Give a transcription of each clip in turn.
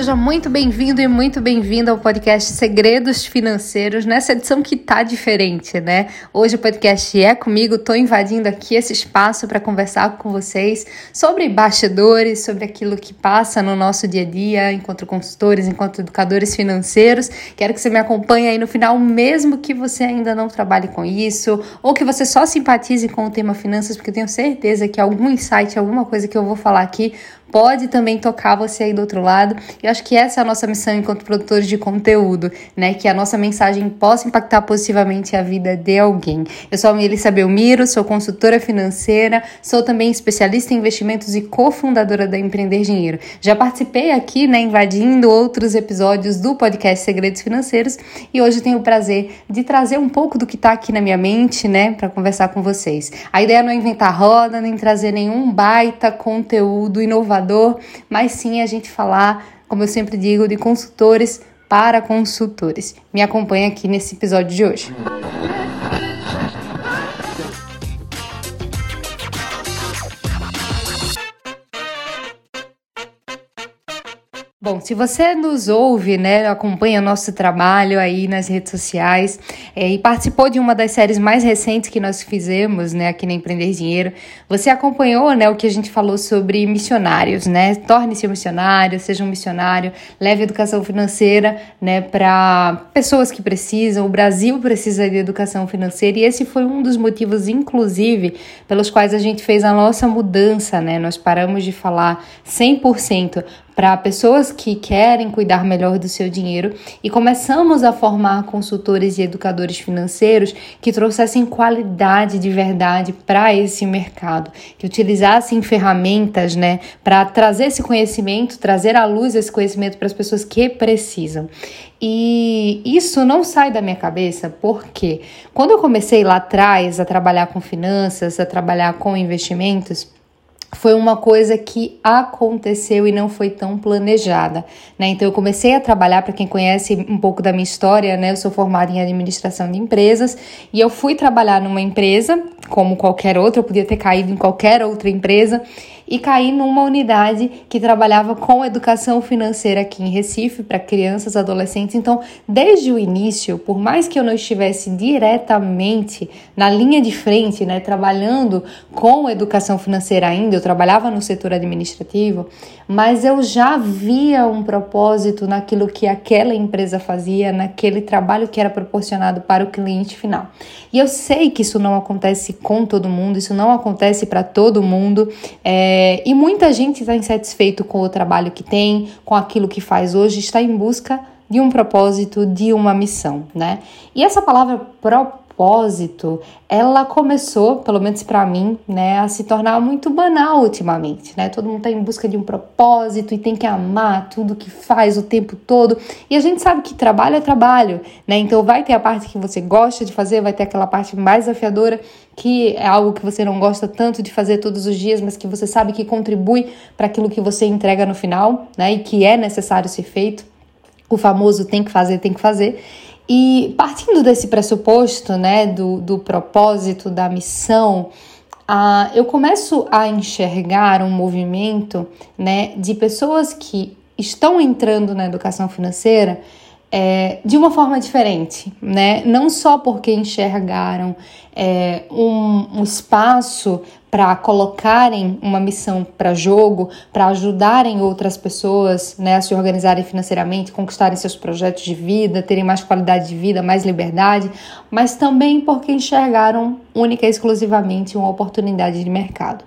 seja muito bem-vindo e muito bem-vinda ao podcast Segredos Financeiros, nessa edição que tá diferente, né? Hoje o podcast é comigo, tô invadindo aqui esse espaço para conversar com vocês sobre bastidores, sobre aquilo que passa no nosso dia a dia, enquanto consultores, enquanto educadores financeiros. Quero que você me acompanhe aí no final, mesmo que você ainda não trabalhe com isso, ou que você só simpatize com o tema finanças, porque eu tenho certeza que algum insight, alguma coisa que eu vou falar aqui pode também tocar você aí do outro lado. E acho que essa é a nossa missão enquanto produtores de conteúdo, né? Que a nossa mensagem possa impactar positivamente a vida de alguém. Eu sou a Melissa Belmiro, sou consultora financeira, sou também especialista em investimentos e cofundadora da Empreender Dinheiro. Já participei aqui, né, invadindo outros episódios do podcast Segredos Financeiros e hoje tenho o prazer de trazer um pouco do que está aqui na minha mente, né, para conversar com vocês. A ideia não é inventar roda, nem trazer nenhum baita conteúdo inovador mas sim a gente falar, como eu sempre digo, de consultores para consultores. Me acompanha aqui nesse episódio de hoje. Bom, se você nos ouve, né, acompanha nosso trabalho aí nas redes sociais é, e participou de uma das séries mais recentes que nós fizemos, né, aqui na Empreender Dinheiro, você acompanhou, né, o que a gente falou sobre missionários, né? Torne-se um missionário, seja um missionário, leve educação financeira, né, para pessoas que precisam. O Brasil precisa de educação financeira e esse foi um dos motivos, inclusive, pelos quais a gente fez a nossa mudança, né? Nós paramos de falar 100% para pessoas que querem cuidar melhor do seu dinheiro e começamos a formar consultores e educadores financeiros que trouxessem qualidade de verdade para esse mercado, que utilizassem ferramentas, né, para trazer esse conhecimento, trazer à luz esse conhecimento para as pessoas que precisam. E isso não sai da minha cabeça porque quando eu comecei lá atrás a trabalhar com finanças, a trabalhar com investimentos, foi uma coisa que aconteceu e não foi tão planejada, né? Então eu comecei a trabalhar, para quem conhece um pouco da minha história, né? Eu sou formada em administração de empresas e eu fui trabalhar numa empresa, como qualquer outra, eu podia ter caído em qualquer outra empresa e caí numa unidade que trabalhava com educação financeira aqui em Recife para crianças, adolescentes. Então, desde o início, por mais que eu não estivesse diretamente na linha de frente, né, trabalhando com educação financeira ainda, eu trabalhava no setor administrativo, mas eu já via um propósito naquilo que aquela empresa fazia, naquele trabalho que era proporcionado para o cliente final. E eu sei que isso não acontece com todo mundo, isso não acontece para todo mundo. É, é, e muita gente está insatisfeito com o trabalho que tem, com aquilo que faz hoje, está em busca de um propósito, de uma missão, né? E essa palavra propósito, ela começou, pelo menos para mim, né, a se tornar muito banal ultimamente, né? Todo mundo está em busca de um propósito e tem que amar tudo que faz o tempo todo. E a gente sabe que trabalho é trabalho, né? Então vai ter a parte que você gosta de fazer, vai ter aquela parte mais desafiadora que é algo que você não gosta tanto de fazer todos os dias, mas que você sabe que contribui para aquilo que você entrega no final, né? E que é necessário ser feito. O famoso tem que fazer, tem que fazer. E partindo desse pressuposto, né, do, do propósito, da missão, uh, eu começo a enxergar um movimento, né, de pessoas que estão entrando na educação financeira é, de uma forma diferente, né? Não só porque enxergaram é, um, um espaço para colocarem uma missão para jogo, para ajudarem outras pessoas né, a se organizarem financeiramente, conquistarem seus projetos de vida, terem mais qualidade de vida, mais liberdade, mas também porque enxergaram única e exclusivamente uma oportunidade de mercado.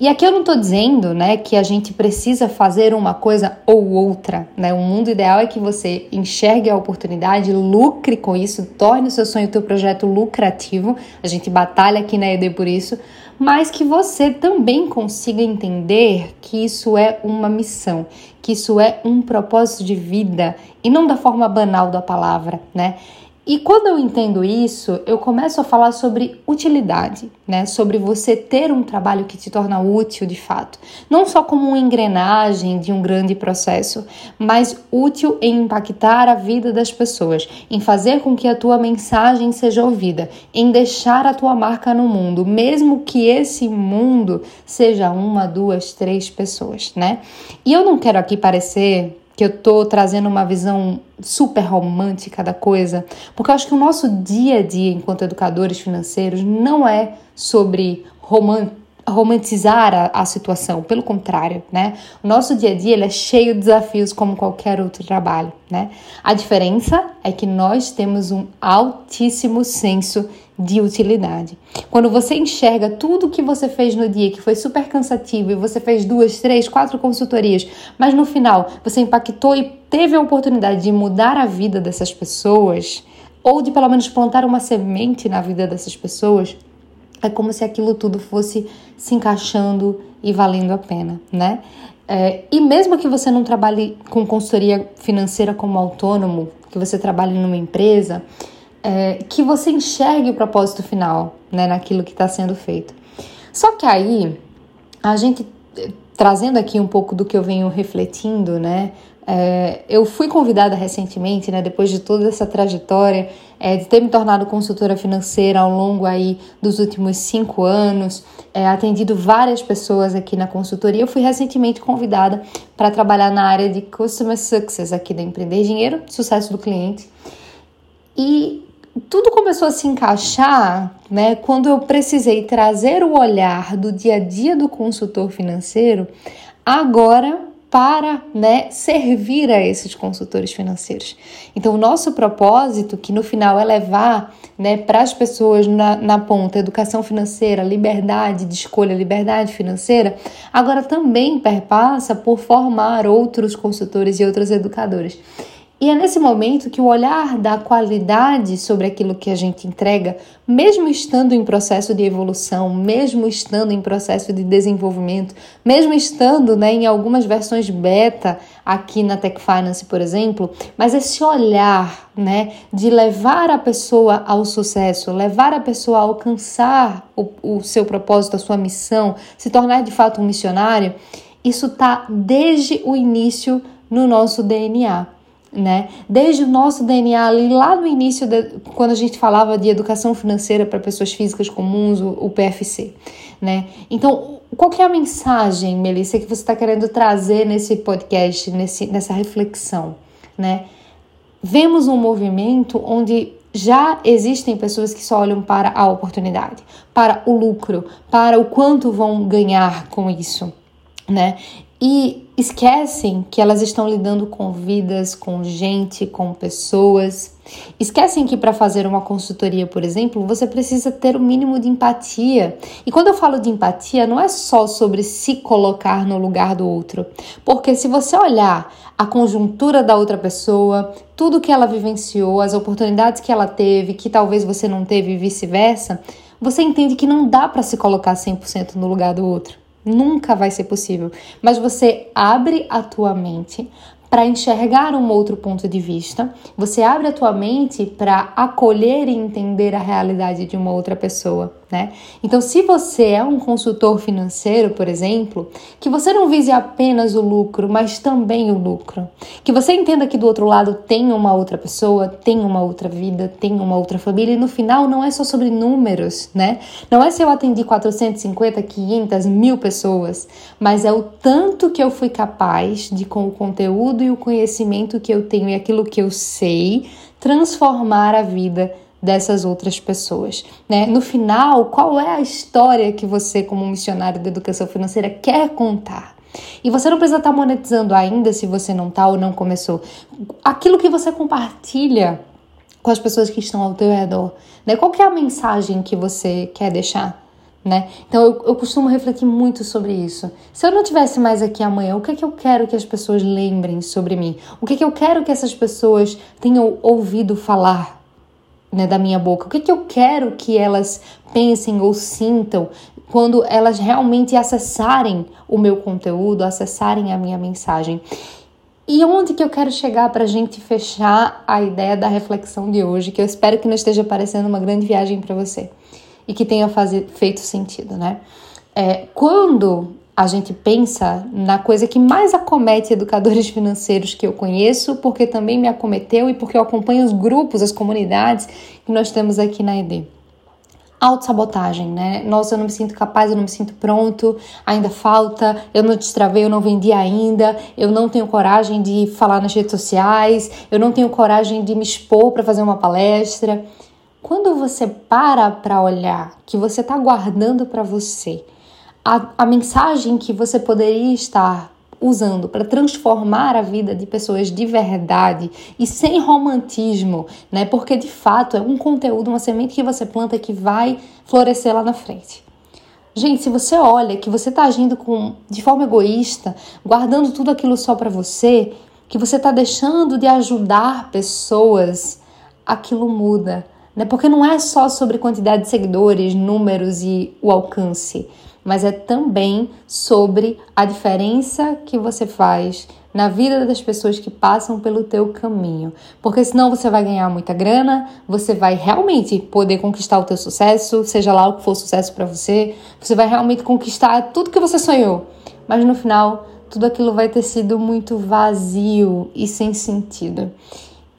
E aqui eu não estou dizendo né, que a gente precisa fazer uma coisa ou outra. Né? O mundo ideal é que você enxergue a oportunidade, lucre com isso, torne o seu sonho, o teu projeto lucrativo. A gente batalha aqui na ED por isso mas que você também consiga entender que isso é uma missão, que isso é um propósito de vida e não da forma banal da palavra, né? E quando eu entendo isso, eu começo a falar sobre utilidade, né? Sobre você ter um trabalho que te torna útil de fato. Não só como uma engrenagem de um grande processo, mas útil em impactar a vida das pessoas, em fazer com que a tua mensagem seja ouvida, em deixar a tua marca no mundo, mesmo que esse mundo seja uma, duas, três pessoas, né? E eu não quero aqui parecer que eu tô trazendo uma visão super romântica da coisa, porque eu acho que o nosso dia a dia enquanto educadores financeiros não é sobre romance romantizar a, a, situação, pelo contrário, né? O nosso dia a dia ele é cheio de desafios como qualquer outro trabalho, né? A diferença é que nós temos um altíssimo senso de utilidade. Quando você enxerga tudo que você fez no dia, que foi super cansativo, e você fez duas, três, quatro consultorias, mas no final você impactou e teve a oportunidade de mudar a vida dessas pessoas, ou de pelo menos plantar uma semente na vida dessas pessoas, é como se aquilo tudo fosse se encaixando e valendo a pena, né? É, e mesmo que você não trabalhe com consultoria financeira como autônomo, que você trabalhe numa empresa, é, que você enxergue o propósito final, né, naquilo que está sendo feito. Só que aí, a gente trazendo aqui um pouco do que eu venho refletindo, né, é, eu fui convidada recentemente, né, depois de toda essa trajetória, é, de ter me tornado consultora financeira ao longo aí dos últimos cinco anos, é, atendido várias pessoas aqui na consultoria. Eu fui recentemente convidada para trabalhar na área de Customer Success aqui da Empreender Dinheiro, sucesso do cliente. E tudo começou a se encaixar, né, quando eu precisei trazer o olhar do dia a dia do consultor financeiro agora para né, servir a esses consultores financeiros. Então, o nosso propósito, que no final é levar né, para as pessoas na, na ponta educação financeira, liberdade de escolha, liberdade financeira, agora também perpassa por formar outros consultores e outros educadores. E é nesse momento que o olhar da qualidade sobre aquilo que a gente entrega, mesmo estando em processo de evolução, mesmo estando em processo de desenvolvimento, mesmo estando né, em algumas versões beta aqui na Tech Finance, por exemplo, mas esse olhar né, de levar a pessoa ao sucesso, levar a pessoa a alcançar o, o seu propósito, a sua missão, se tornar de fato um missionário, isso está desde o início no nosso DNA né? Desde o nosso DNA ali, lá no início, de, quando a gente falava de educação financeira para pessoas físicas comuns, o, o, PFC, né? Então, qual que é a mensagem, Melissa, que você está querendo trazer nesse podcast, nesse, nessa reflexão, né? Vemos um movimento onde já existem pessoas que só olham para a oportunidade, para o lucro, para o quanto vão ganhar com isso, né? E esquecem que elas estão lidando com vidas, com gente, com pessoas. Esquecem que para fazer uma consultoria, por exemplo, você precisa ter o um mínimo de empatia. E quando eu falo de empatia, não é só sobre se colocar no lugar do outro. Porque se você olhar a conjuntura da outra pessoa, tudo que ela vivenciou, as oportunidades que ela teve, que talvez você não teve e vice-versa, você entende que não dá para se colocar 100% no lugar do outro. Nunca vai ser possível. Mas você abre a tua mente para enxergar um outro ponto de vista, você abre a tua mente para acolher e entender a realidade de uma outra pessoa né? Então, se você é um consultor financeiro, por exemplo, que você não vise apenas o lucro, mas também o lucro, que você entenda que do outro lado tem uma outra pessoa, tem uma outra vida, tem uma outra família, e no final não é só sobre números, né? Não é se eu atendi 450, 500, mil pessoas, mas é o tanto que eu fui capaz de, com o conteúdo e o conhecimento que eu tenho e aquilo que eu sei, transformar a vida dessas outras pessoas, né? No final, qual é a história que você como missionário da educação financeira quer contar? E você não precisa estar monetizando ainda se você não está ou não começou. Aquilo que você compartilha com as pessoas que estão ao teu redor, né? Qual é a mensagem que você quer deixar? Né? Então eu, eu costumo refletir muito sobre isso. Se eu não tivesse mais aqui amanhã, o que é que eu quero que as pessoas lembrem sobre mim? O que é que eu quero que essas pessoas tenham ouvido falar né, da minha boca? O que, que eu quero que elas pensem ou sintam quando elas realmente acessarem o meu conteúdo, acessarem a minha mensagem? E onde que eu quero chegar para a gente fechar a ideia da reflexão de hoje, que eu espero que não esteja parecendo uma grande viagem para você e que tenha feito sentido, né? É, quando a gente pensa na coisa que mais acomete educadores financeiros que eu conheço, porque também me acometeu e porque eu acompanho os grupos, as comunidades que nós temos aqui na ED. autossabotagem, né? Nossa, eu não me sinto capaz, eu não me sinto pronto, ainda falta, eu não destravei, eu não vendi ainda, eu não tenho coragem de falar nas redes sociais, eu não tenho coragem de me expor para fazer uma palestra. Quando você para para olhar que você está guardando para você a, a mensagem que você poderia estar usando para transformar a vida de pessoas de verdade e sem romantismo, né? Porque de fato é um conteúdo, uma semente que você planta que vai florescer lá na frente. Gente, se você olha que você está agindo com, de forma egoísta, guardando tudo aquilo só para você, que você está deixando de ajudar pessoas, aquilo muda, né? Porque não é só sobre quantidade de seguidores, números e o alcance mas é também sobre a diferença que você faz na vida das pessoas que passam pelo teu caminho. Porque senão você vai ganhar muita grana, você vai realmente poder conquistar o teu sucesso, seja lá o que for sucesso para você, você vai realmente conquistar tudo que você sonhou. Mas no final, tudo aquilo vai ter sido muito vazio e sem sentido.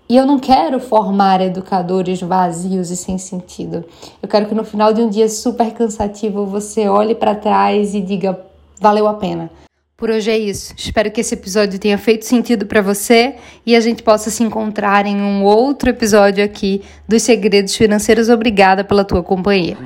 E eu não quero formar educadores vazios e sem sentido. Eu quero que no final de um dia super cansativo você olhe para trás e diga: valeu a pena. Por hoje é isso. Espero que esse episódio tenha feito sentido para você e a gente possa se encontrar em um outro episódio aqui dos Segredos Financeiros. Obrigada pela tua companhia.